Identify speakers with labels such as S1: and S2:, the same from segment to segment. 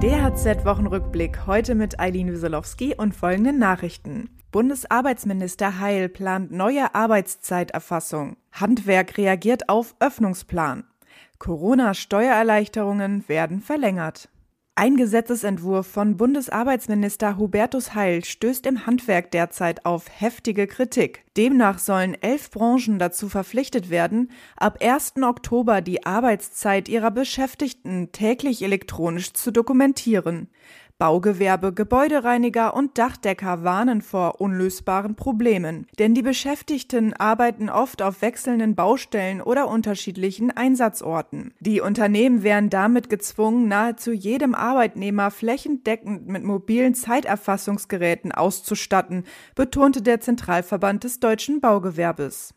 S1: DHZ-Wochenrückblick heute mit Eileen Wieselowski und folgenden Nachrichten. Bundesarbeitsminister Heil plant neue Arbeitszeiterfassung. Handwerk reagiert auf Öffnungsplan. Corona-Steuererleichterungen werden verlängert. Ein Gesetzesentwurf von Bundesarbeitsminister Hubertus Heil stößt im Handwerk derzeit auf heftige Kritik. Demnach sollen elf Branchen dazu verpflichtet werden, ab 1. Oktober die Arbeitszeit ihrer Beschäftigten täglich elektronisch zu dokumentieren. Baugewerbe, Gebäudereiniger und Dachdecker warnen vor unlösbaren Problemen, denn die Beschäftigten arbeiten oft auf wechselnden Baustellen oder unterschiedlichen Einsatzorten. Die Unternehmen wären damit gezwungen, nahezu jedem Arbeitnehmer flächendeckend mit mobilen Zeiterfassungsgeräten auszustatten, betonte der Zentralverband des deutschen Baugewerbes.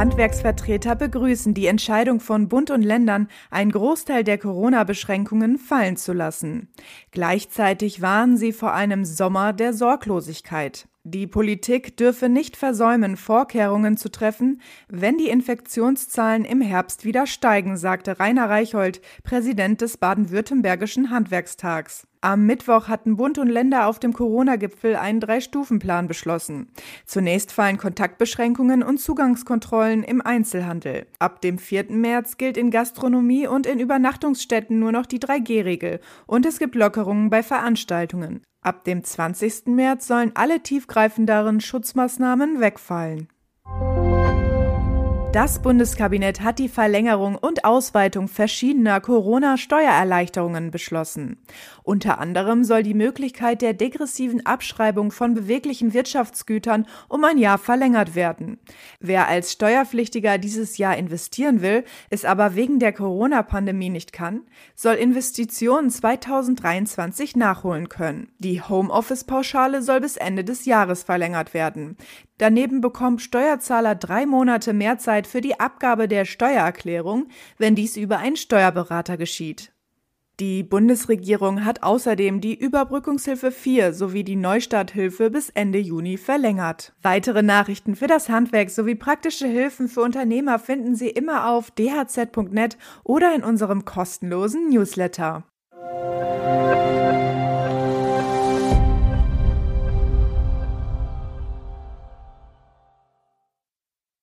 S1: Handwerksvertreter begrüßen die Entscheidung von Bund und Ländern, einen Großteil der Corona-Beschränkungen fallen zu lassen. Gleichzeitig warnen sie vor einem Sommer der Sorglosigkeit. Die Politik dürfe nicht versäumen, Vorkehrungen zu treffen, wenn die Infektionszahlen im Herbst wieder steigen, sagte Rainer Reichhold, Präsident des baden-württembergischen Handwerkstags. Am Mittwoch hatten Bund und Länder auf dem Corona-Gipfel einen Drei-Stufen-Plan beschlossen. Zunächst fallen Kontaktbeschränkungen und Zugangskontrollen im Einzelhandel. Ab dem 4. März gilt in Gastronomie und in Übernachtungsstätten nur noch die 3G-Regel und es gibt Lockerungen bei Veranstaltungen. Ab dem 20. März sollen alle tiefgreifenderen Schutzmaßnahmen wegfallen. Das Bundeskabinett hat die Verlängerung und Ausweitung verschiedener Corona-Steuererleichterungen beschlossen. Unter anderem soll die Möglichkeit der degressiven Abschreibung von beweglichen Wirtschaftsgütern um ein Jahr verlängert werden. Wer als Steuerpflichtiger dieses Jahr investieren will, es aber wegen der Corona-Pandemie nicht kann, soll Investitionen 2023 nachholen können. Die Homeoffice-Pauschale soll bis Ende des Jahres verlängert werden. Daneben bekommt Steuerzahler drei Monate mehr Zeit für die Abgabe der Steuererklärung, wenn dies über einen Steuerberater geschieht. Die Bundesregierung hat außerdem die Überbrückungshilfe 4 sowie die Neustarthilfe bis Ende Juni verlängert. Weitere Nachrichten für das Handwerk sowie praktische Hilfen für Unternehmer finden Sie immer auf dhz.net oder in unserem kostenlosen Newsletter.